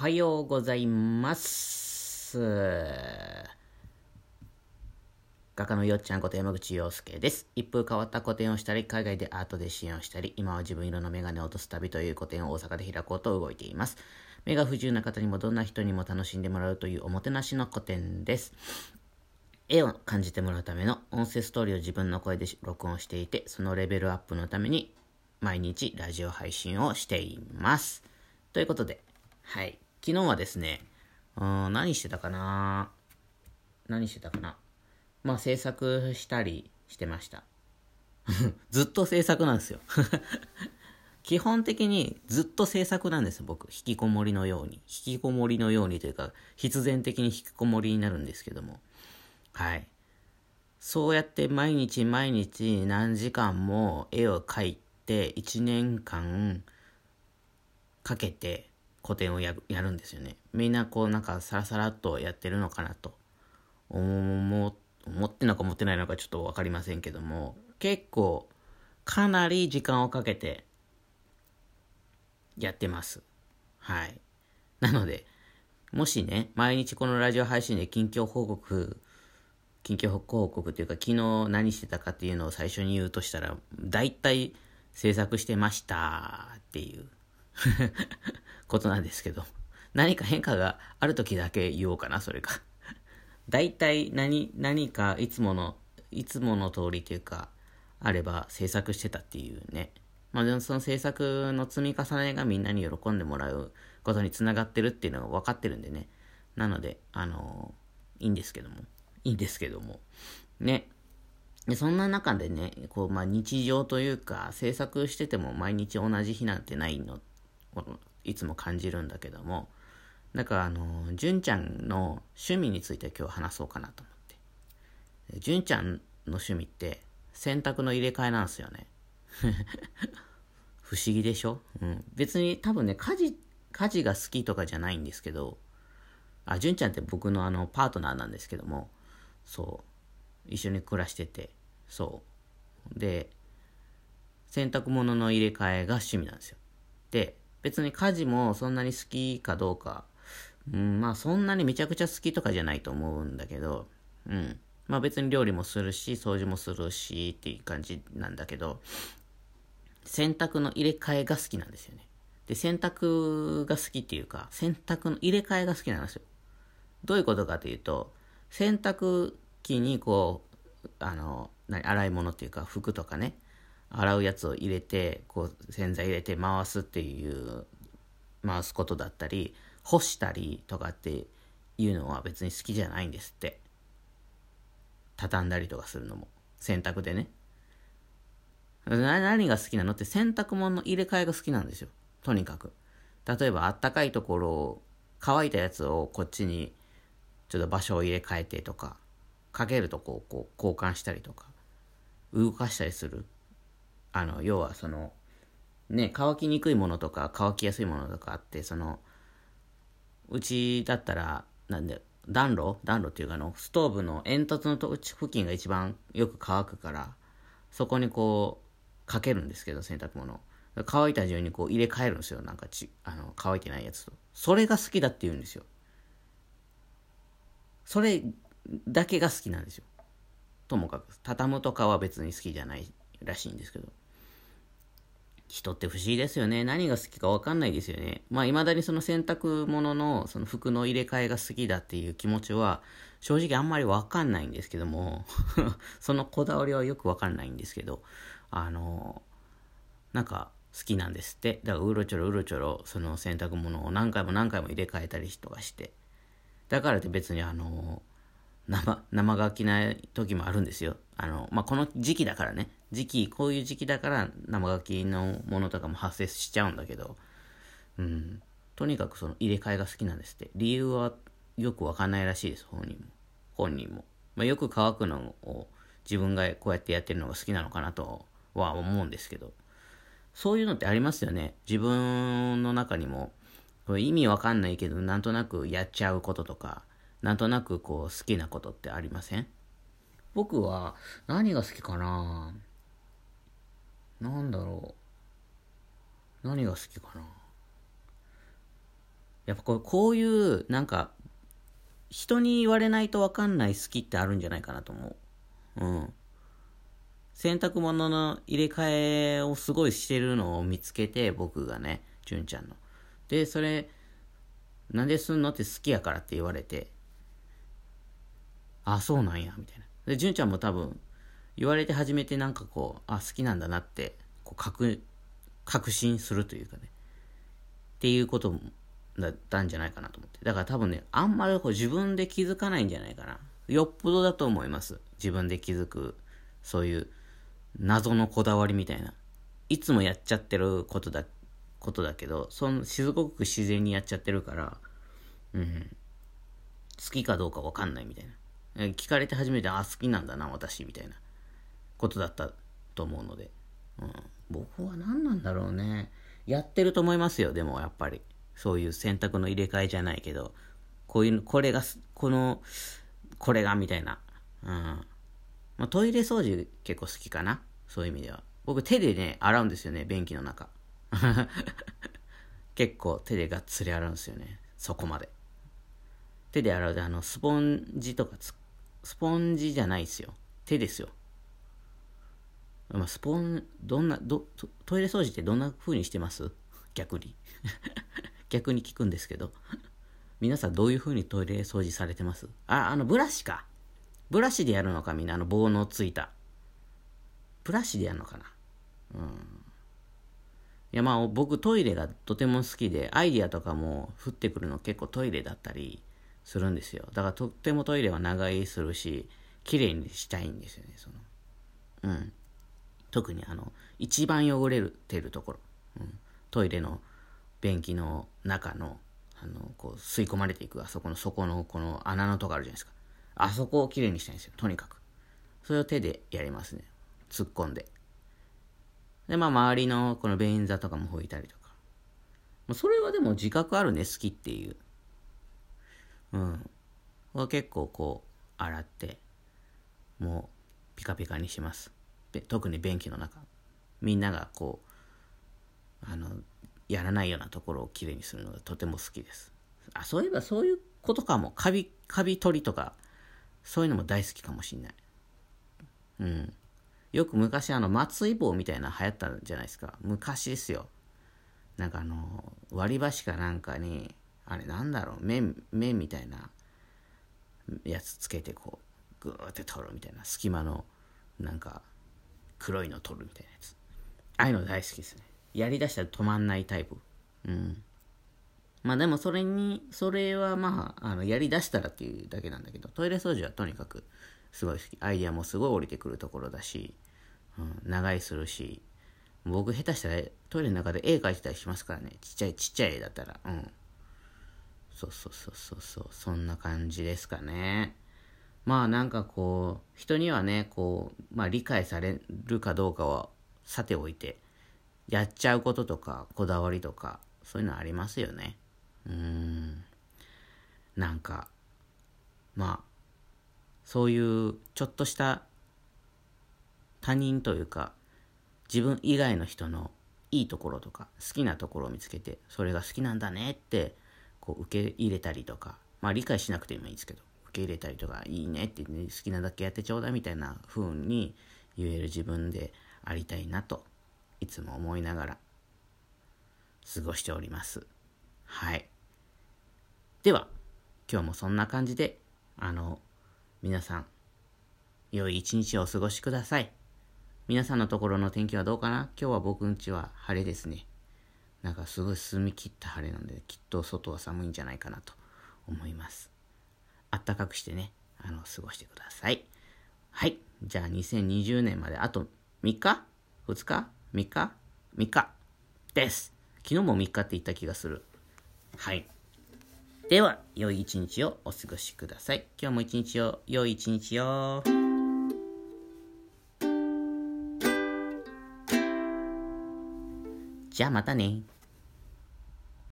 はようございます。画家のよっちゃんこと山口洋介です。一風変わった個展をしたり、海外でアートで支援をしたり、今は自分色のメガネを落とす旅という個展を大阪で開こうと動いています。目が不自由な方にもどんな人にも楽しんでもらうというおもてなしの個展です。絵を感じてもらうための音声ストーリーを自分の声で録音していて、そのレベルアップのために毎日ラジオ配信をしています。ということで、はい。昨日はですね、うん何してたかな？何してたかな？まあ制作したりしてました。ずっと制作なんですよ。基本的にずっと制作なんです僕。引きこもりのように。引きこもりのようにというか、必然的に引きこもりになるんですけども。はい。そうやって毎日毎日何時間も絵を描いて1年間かけて個展をやるやるんですよね。みんなこうなんかサラサラっとやってるのかなと思思ってんのか思ってないのかちょっと分かりませんけども結構かなり時間をかけてやってます。はい。なので、もしね、毎日このラジオ配信で近況報告、近況報告っていうか、昨日何してたかっていうのを最初に言うとしたら、大体制作してましたっていう ことなんですけど、何か変化がある時だけ言おうかな、それか。大体何、何かいつもの、いつもの通りというか、あれば制作してたっていうね。まあでもその制作の積み重ねがみんなに喜んでもらうことにつながってるっていうのが分かってるんでね。なので、あのいいんですけども。いいんですけども。ね。でそんな中でね、こう、まあ日常というか、制作してても毎日同じ日なんてないの、いつも感じるんだけども、だかあの、純ちゃんの趣味について今日話そうかなと思って。純ちゃんの趣味って洗濯の入れ替えなんですよね。不思議でしょ？うん。別に多分ね、家事、家事が好きとかじゃないんですけど、あ、純ちゃんって僕のあの、パートナーなんですけども、そう、一緒に暮らしてて、そう。で、洗濯物の入れ替えが趣味なんですよ。で、別に家事もそんなに好きかどうか、うん、まあそんなにめちゃくちゃ好きとかじゃないと思うんだけど、うん。まあ別に料理もするし、掃除もするしっていう感じなんだけど、洗濯の入れ替えが好きなんですよね。で、洗濯が好きっていうか、洗濯の入れ替えが好きなんですよ。どういうことかというと、洗濯機にこう、あの、洗い物っていうか、服とかね、洗うやつを入れて、こう、洗剤入れて回すっていう、回すことだったり、干したりとかっていうのは別に好きじゃないんですって。畳んだりとかするのも。洗濯でね。何が好きなのって洗濯物の入れ替えが好きなんですよ。とにかく。例えばあったかいところを乾いたやつをこっちにちょっと場所を入れ替えてとか、かけるとこをこう交換したりとか、動かしたりする。あの、要はその、ね、乾きにくいものとか乾きやすいものとかあって、その、うちだったら、なんで、暖炉？暖炉っていうかの、ストーブの煙突のと付近が一番よく乾くから、そこにこう、かけるんですけど、洗濯物。乾いた順にこう入れ替えるんですよ。なんかち、あの、乾いてないやつと。それが好きだって言うんですよ。それだけが好きなんですよ。ともかく。畳むとかは別に好きじゃないらしいんですけど。人って不思議ですよね。何が好きか分かんないですよね。まあ、未だにその洗濯物のその服の入れ替えが好きだっていう気持ちは、正直あんまり分かんないんですけども、そのこだわりはよく分かんないんですけど、あの、なんか好きなんですって。だからうろちょろうろちょろ、その洗濯物を何回も何回も入れ替えたりとかして。だからって別にあの、生、生書きない時もあるんですよ。あの、まあ、この時期だからね。時期、こういう時期だから生書きのものとかも発生しちゃうんだけど、うん。とにかくその入れ替えが好きなんですって。理由はよくわかんないらしいです、本人も。本人も。まあ、よく乾くのを自分がこうやってやってるのが好きなのかなとは思うんですけど。そういうのってありますよね。自分の中にも、意味わかんないけど、なんとなくやっちゃうこととか、なんとなくこう好きなことってありません？僕は何が好きかな？なんだろう。何が好きかな？やっぱこうこういうなんか人に言われないと分かんない好きってあるんじゃないかなと思う。うん。洗濯物の入れ替えをすごいしてるのを見つけて、僕がね、純ちゃんの。で、それ、なんですんのって好きやからって言われて、あ、そうなんや、みたいな。で、純ちゃんも多分、言われて初めてなんかこう、あ、好きなんだなって、こう、確、確信するというかね。っていうことだったんじゃないかなと思って。だから多分ね、あんまりこう自分で気づかないんじゃないかな。よっぽどだと思います。自分で気づく、そういう謎のこだわりみたいな。いつもやっちゃってることだ、ことだけど、その、すごく自然にやっちゃってるから、うん。好きかどうかわかんないみたいな。聞かれて初めて、あ、好きなんだな、私、みたいなことだったと思うので。うん。僕は何なんだろうね。やってると思いますよ、でもやっぱり。そういう選択の入れ替えじゃないけど、こういう、これが、この、これが、みたいな。うん。まあ、トイレ掃除結構好きかな。そういう意味では。僕手でね、洗うんですよね、便器の中。結構手でがっつり洗うんですよね。そこまで。手で洗うで、あの、スポンジとかつスポンジじゃないですよ。手ですよ。ま、スポン、どんな、ど、トイレ掃除ってどんな風にしてます？逆に。逆に聞くんですけど。皆さんどういう風にトイレ掃除されてます？あ、あの、ブラシか。ブラシでやるのかみんな、あの棒のついた。ブラシでやるのかな？うん。いやまあ僕トイレがとても好きで、アイディアとかも降ってくるの結構トイレだったりするんですよ。だからとってもトイレは長居するし、綺麗にしたいんですよね、その。うん。特にあの、一番汚れてるところ。うん、トイレの便器の中の、あの、こう、吸い込まれていく、あそこの底のこの穴のとこあるじゃないですか。あそこをきれいにしたいんですよ、とにかく。それを手でやりますね。突っ込んで。で、まあ、周りのこの便座とかも拭いたりとか。それはでも自覚あるね、好きっていう。うん。は結構こう、洗って、もう、ピカピカにします。特に便器の中。みんながこう、あの、やらないようなところをきれいにするのがとても好きです。あ、そういえばそういうことかも。カビ、カビ取りとか、そういうのも大好きかもしんない。うん。よく昔あの、松井棒みたいな流行ったんじゃないですか。昔ですよ。なんかあの、割り箸かなんかに、あれなんだろう、麺、麺みたいなやつつけてこう、ぐーって取るみたいな。隙間の、なんか、黒いの取るみたいなやつ。ああいうの大好きですね。やりだしたら止まんないタイプ。うん。まあでもそれに、それはまあ、あの、やりだしたらっていうだけなんだけど、トイレ掃除はとにかくすごい好き。アイデアもすごい降りてくるところだし、うん、長居するし、僕下手したらトイレの中で絵描いてたりしますからね。ちっちゃいちっちゃい絵だったら。うん。そうそうそうそうそう。そんな感じですかね。まあなんかこう、人にはね、こう、まあ理解されるかどうかはさておいて、やっちゃうこととか、こだわりとか、そういうのありますよね。うん。なんか、まあ、そういうちょっとした他人というか、自分以外の人のいいところとか、好きなところを見つけて、それが好きなんだねって、こう受け入れたりとか、まあ理解しなくてもいいんですけど、受け入れたりとか、いいねって、ね、好きなだけやってちょうだいみたいな風に言える自分でありたいなといつも思いながら過ごしております。はい。では、今日もそんな感じで、あの、皆さん、良い一日をお過ごしください。皆さんのところの天気はどうかな？今日は僕んちは晴れですね。なんかすごい澄み切った晴れなんで、きっと外は寒いんじゃないかなと思います。あったかくしてね、あの、過ごしてください。はい。じゃあ2020年まであと3日 ?2 日？3日 ?3 日です。昨日も3日って言った気がする。はい。では、良い一日をお過ごしください。今日も一日を、良い一日を。じゃあまたね。